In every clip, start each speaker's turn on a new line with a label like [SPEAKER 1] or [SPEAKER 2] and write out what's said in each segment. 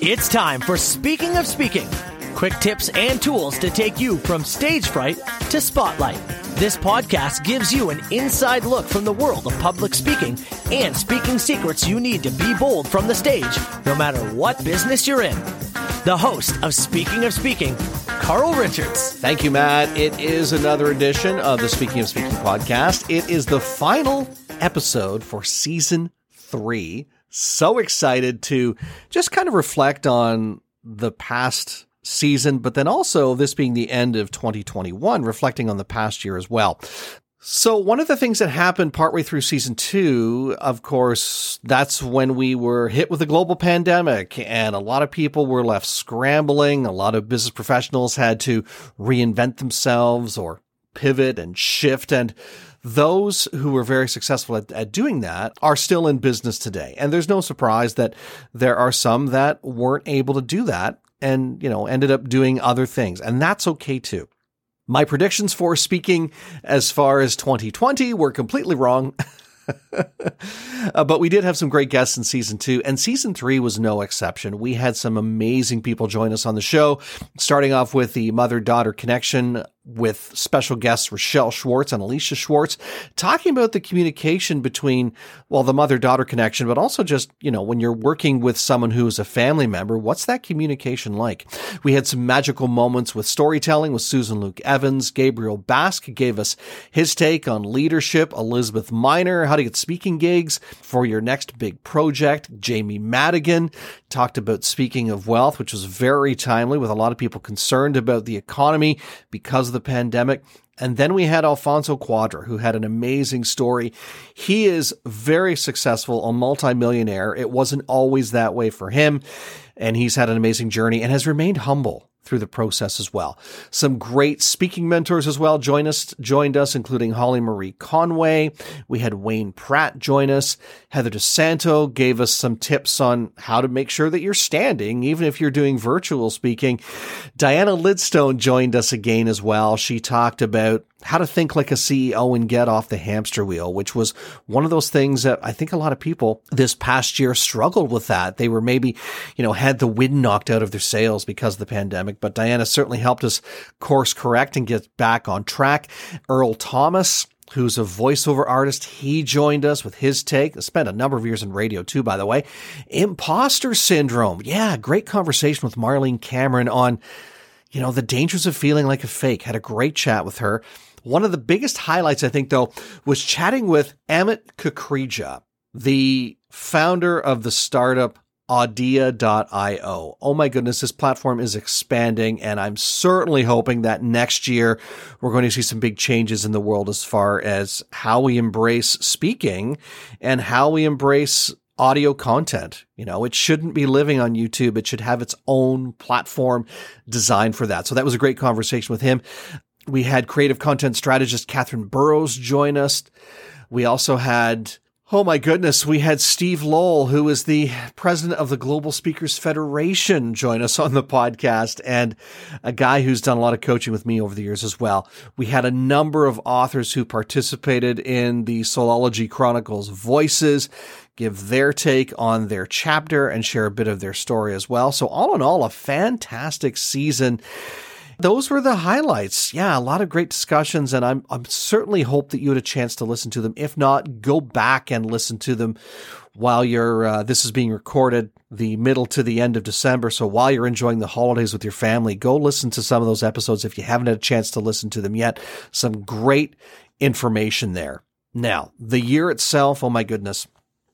[SPEAKER 1] It's time for Speaking of Speaking quick tips and tools to take you from stage fright to spotlight. This podcast gives you an inside look from the world of public speaking and speaking secrets you need to be bold from the stage, no matter what business you're in. The host of Speaking of Speaking, Carl Richards.
[SPEAKER 2] Thank you, Matt. It is another edition of the Speaking of Speaking podcast. It is the final episode for season three. So excited to just kind of reflect on the past season, but then also this being the end of 2021, reflecting on the past year as well. So, one of the things that happened partway through season two, of course, that's when we were hit with a global pandemic and a lot of people were left scrambling. A lot of business professionals had to reinvent themselves or pivot and shift. And those who were very successful at, at, doing that are still in business today. And there's no surprise that there are some that weren't able to do that and, you know, ended up doing other things. And that's okay too. My predictions for speaking as far as 2020 were completely wrong. uh, but we did have some great guests in season two, and season three was no exception. We had some amazing people join us on the show, starting off with the mother daughter connection with special guests Rochelle Schwartz and Alicia Schwartz, talking about the communication between, well, the mother daughter connection, but also just, you know, when you're working with someone who is a family member, what's that communication like? We had some magical moments with storytelling with Susan Luke Evans. Gabriel Basque gave us his take on leadership. Elizabeth Miner, how to get speaking gigs for your next big project. Jamie Madigan talked about speaking of wealth, which was very timely with a lot of people concerned about the economy because of the the pandemic. And then we had Alfonso Quadra, who had an amazing story. He is very successful, a multimillionaire. It wasn't always that way for him. And he's had an amazing journey and has remained humble through the process as well. Some great speaking mentors as well joined us, joined us, including Holly Marie Conway. We had Wayne Pratt join us. Heather DeSanto gave us some tips on how to make sure that you're standing, even if you're doing virtual speaking. Diana Lidstone joined us again as well. She talked about how to think like a CEO and get off the hamster wheel, which was one of those things that I think a lot of people this past year struggled with that. They were maybe, you know, had the wind knocked out of their sails because of the pandemic, but Diana certainly helped us course correct and get back on track. Earl Thomas, who's a voiceover artist. He joined us with his take. Spent a number of years in radio too, by the way. Imposter syndrome. Yeah, great conversation with Marlene Cameron on, you know, the dangers of feeling like a fake. Had a great chat with her. One of the biggest highlights, I think, though, was chatting with Amit Kukreja, the founder of the startup Audia.io. Oh my goodness, this platform is expanding, and I'm certainly hoping that next year we're going to see some big changes in the world as far as how we embrace speaking and how we embrace audio content. You know, it shouldn't be living on YouTube. It should have its own platform designed for that. So that was a great conversation with him. We had creative content strategist Catherine Burrows join us. We also had, oh my goodness, we had Steve Lowell, who is the president of the Global Speakers Federation, join us on the podcast, and a guy who's done a lot of coaching with me over the years as well. We had a number of authors who participated in the Solology Chronicles Voices give their take on their chapter and share a bit of their story as well. So all in all, a fantastic season those were the highlights. Yeah, a lot of great discussions, and I'm I'm certainly hope that you had a chance to listen to them. If not, go back and listen to them while you're uh, this is being recorded the middle to the end of December. So while you're enjoying the holidays with your family, go listen to some of those episodes if you haven't had a chance to listen to them yet. Some great information there. Now, the year itself, oh my goodness.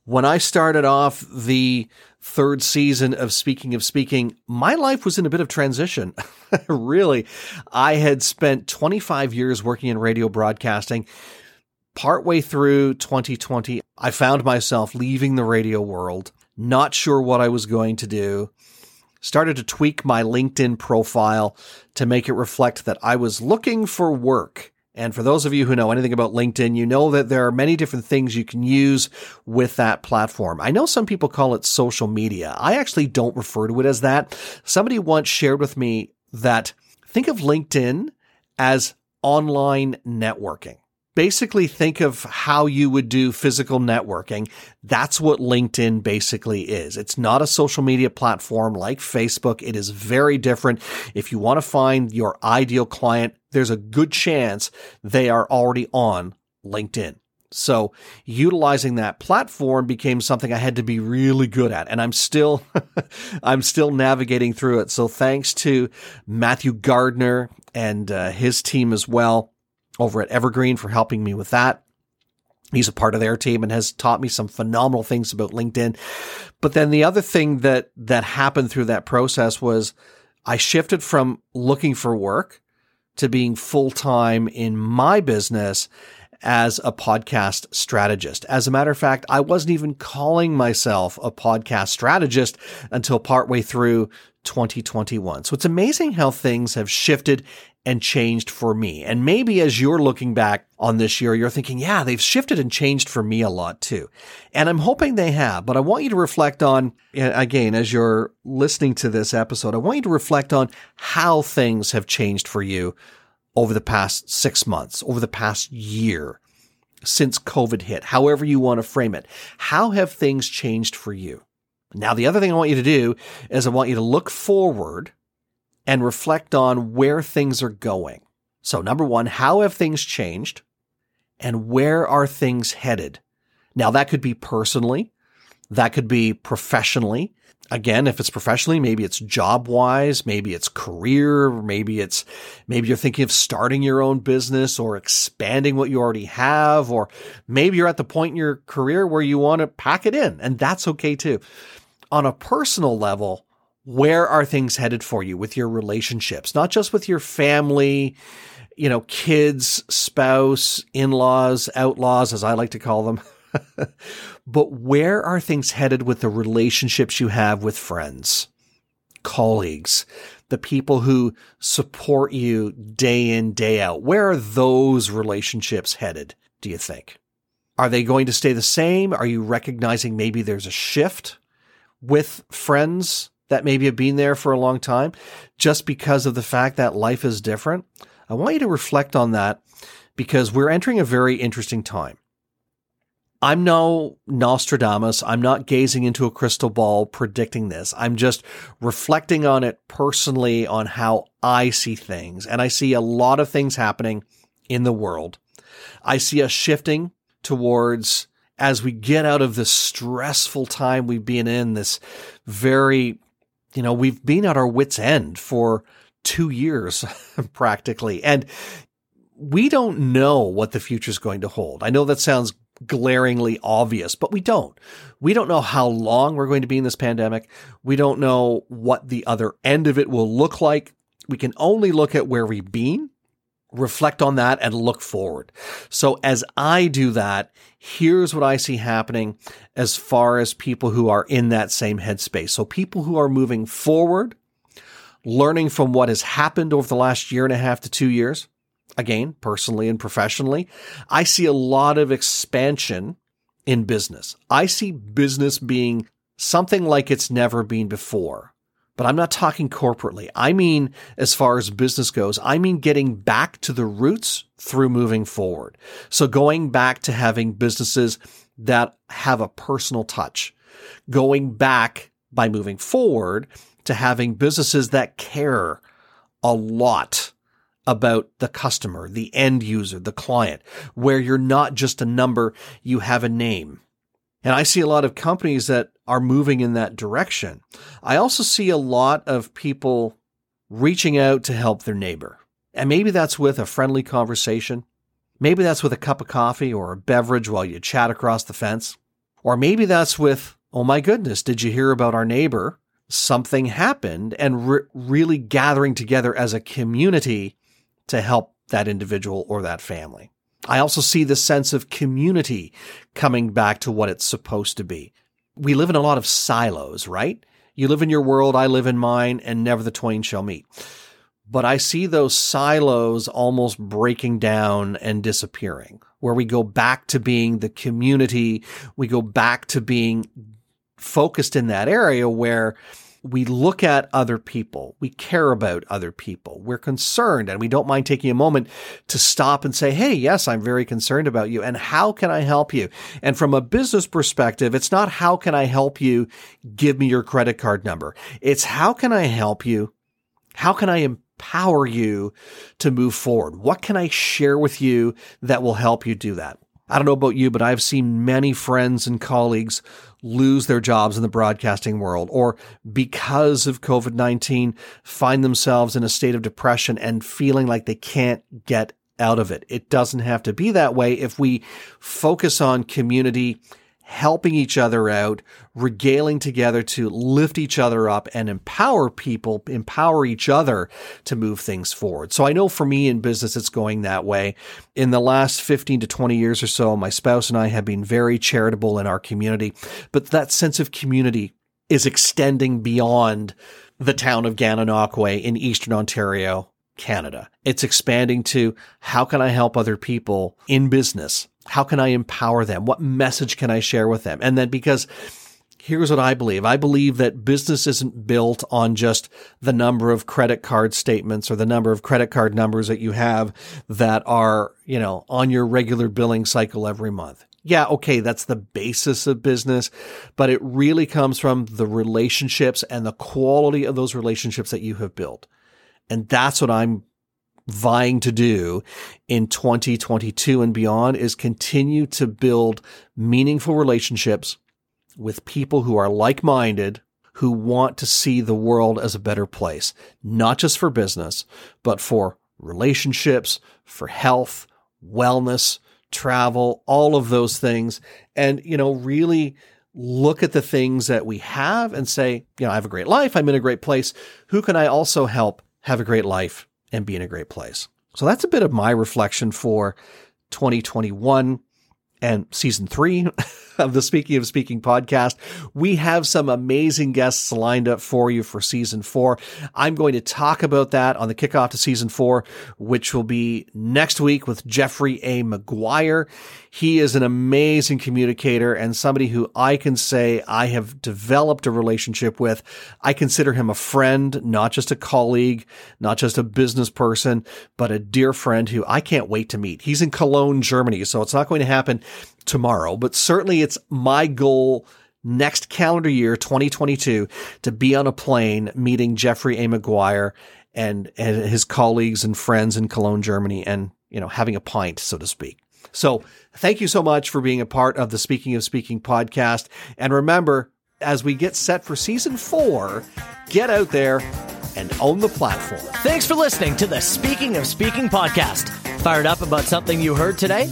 [SPEAKER 2] When I started off the third season of Speaking of Speaking, my life was in a bit of transition. really, I had spent 25 years working in radio broadcasting. Partway through 2020, I found myself leaving the radio world, not sure what I was going to do. Started to tweak my LinkedIn profile to make it reflect that I was looking for work and for those of you who know anything about LinkedIn, you know that there are many different things you can use with that platform. I know some people call it social media. I actually don't refer to it as that. Somebody once shared with me that think of LinkedIn as online networking. Basically think of how you would do physical networking. That's what LinkedIn basically is. It's not a social media platform like Facebook. It is very different. If you want to find your ideal client, there's a good chance they are already on LinkedIn. So utilizing that platform became something I had to be really good at. And I'm still, I'm still navigating through it. So thanks to Matthew Gardner and uh, his team as well over at Evergreen for helping me with that. He's a part of their team and has taught me some phenomenal things about LinkedIn. But then the other thing that, that happened through that process was I shifted from looking for work to being full time in my business as a podcast strategist. As a matter of fact, I wasn't even calling myself a podcast strategist until partway through 2021. So it's amazing how things have shifted and changed for me. And maybe as you're looking back on this year, you're thinking, yeah, they've shifted and changed for me a lot too. And I'm hoping they have, but I want you to reflect on, again, as you're listening to this episode, I want you to reflect on how things have changed for you over the past six months, over the past year since COVID hit, however you want to frame it. How have things changed for you? Now, the other thing I want you to do is I want you to look forward and reflect on where things are going. So, number one, how have things changed and where are things headed? Now, that could be personally, that could be professionally, again, if it's professionally, maybe it's job wise, maybe it's career, maybe it's, maybe you're thinking of starting your own business or expanding what you already have, or maybe you're at the point in your career where you want to pack it in, and that's okay too. On a personal level, where are things headed for you with your relationships, not just with your family, you know, kids, spouse, in laws, outlaws, as I like to call them. but where are things headed with the relationships you have with friends, colleagues, the people who support you day in, day out? Where are those relationships headed, do you think? Are they going to stay the same? Are you recognizing maybe there's a shift with friends that maybe have been there for a long time just because of the fact that life is different? I want you to reflect on that because we're entering a very interesting time. I'm no Nostradamus. I'm not gazing into a crystal ball predicting this. I'm just reflecting on it personally on how I see things. And I see a lot of things happening in the world. I see us shifting towards as we get out of this stressful time we've been in, this very, you know, we've been at our wits end for two years practically. And we don't know what the future is going to hold. I know that sounds glaringly obvious, but we don't. We don't know how long we're going to be in this pandemic. We don't know what the other end of it will look like. We can only look at where we've been, reflect on that, and look forward. So as I do that, here's what I see happening as far as people who are in that same headspace. So people who are moving forward, learning from what has happened over the last year and a half to two years, again, personally and professionally, I see a lot of expansion in business. I see business being something like it's never been before. But I'm not talking corporately. I mean, as far as business goes, I mean getting back to the roots through moving forward. So going back to having businesses that have a personal touch, going back by moving forward to having businesses that care a lot about the customer, the end user, the client, where you're not just a number, you have a name. And I see a lot of companies that are moving in that direction. I also see a lot of people reaching out to help their neighbor. And maybe that's with a friendly conversation. Maybe that's with a cup of coffee or a beverage while you chat across the fence. Or maybe that's with, oh my goodness, did you hear about our neighbor? Something happened and re- really gathering together as a community to help that individual or that family. I also see the sense of community coming back to what it's supposed to be. We live in a lot of silos, right? You live in your world, I live in mine, and never the twain shall meet. But I see those silos almost breaking down and disappearing, where we go back to being the community. We go back to being focused in that area where we look at other people. We care about other people. We're concerned and we don't mind taking a moment to stop and say, Hey, yes, I'm very concerned about you. And how can I help you? And from a business perspective, it's not how can I help you? Give me your credit card number. It's how can I help you? How can I empower you to move forward? What can I share with you that will help you do that? I don't know about you, but I've seen many friends and colleagues lose their jobs in the broadcasting world or because of COVID 19 find themselves in a state of depression and feeling like they can't get out of it. It doesn't have to be that way if we focus on community helping each other out, regaling together to lift each other up and empower people, empower each other to move things forward. So I know for me in business, it's going that way. In the last 15 to 20 years or so, my spouse and I have been very charitable in our community, but that sense of community is extending beyond the town of Gananoque in Eastern Ontario, Canada. It's expanding to how can I help other people in business how can I empower them? What message can I share with them? And then because here's what I believe. I believe that business isn't built on just the number of credit card statements or the number of credit card numbers that you have that are, you know, on your regular billing cycle every month. Yeah, okay, that's the basis of business, but it really comes from the relationships and the quality of those relationships that you have built. And that's what I'm vying to do in 2022 and beyond is continue to build meaningful relationships with people who are like minded, who want to see the world as a better place, not just for business, but for relationships, for health, wellness, travel, all of those things. And, you know, really look at the things that we have and say, you know, I have a great life. I'm in a great place. Who can I also help have a great life and be in a great place. So that's a bit of my reflection for 2021 and season three of the Speaking of Speaking podcast. We have some amazing guests lined up for you for season four. I'm going to talk about that on the kickoff to season four, which will be next week with Jeffrey A. McGuire. He is an amazing communicator and somebody who I can say I have developed a relationship with. I consider him a friend, not just a colleague, not just a business person, but a dear friend who I can't wait to meet. He's in Cologne, Germany, so it's not going to happen tomorrow, but certainly it's my goal next calendar year, 2022, to be on a plane meeting Jeffrey A. McGuire and, and his colleagues and friends in Cologne, Germany, and, you know, having a pint, so to speak. So thank you so much for being a part of the Speaking of Speaking podcast. And remember, as we get set for season four, get out there and own the platform.
[SPEAKER 1] Thanks for listening to the Speaking of Speaking podcast. Fired up about something you heard today?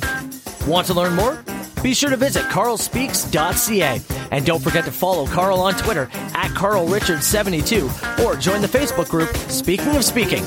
[SPEAKER 1] Want to learn more? Be sure to visit carlspeaks.ca and don't forget to follow Carl on Twitter at carlrichards72 or join the Facebook group Speaking of Speaking.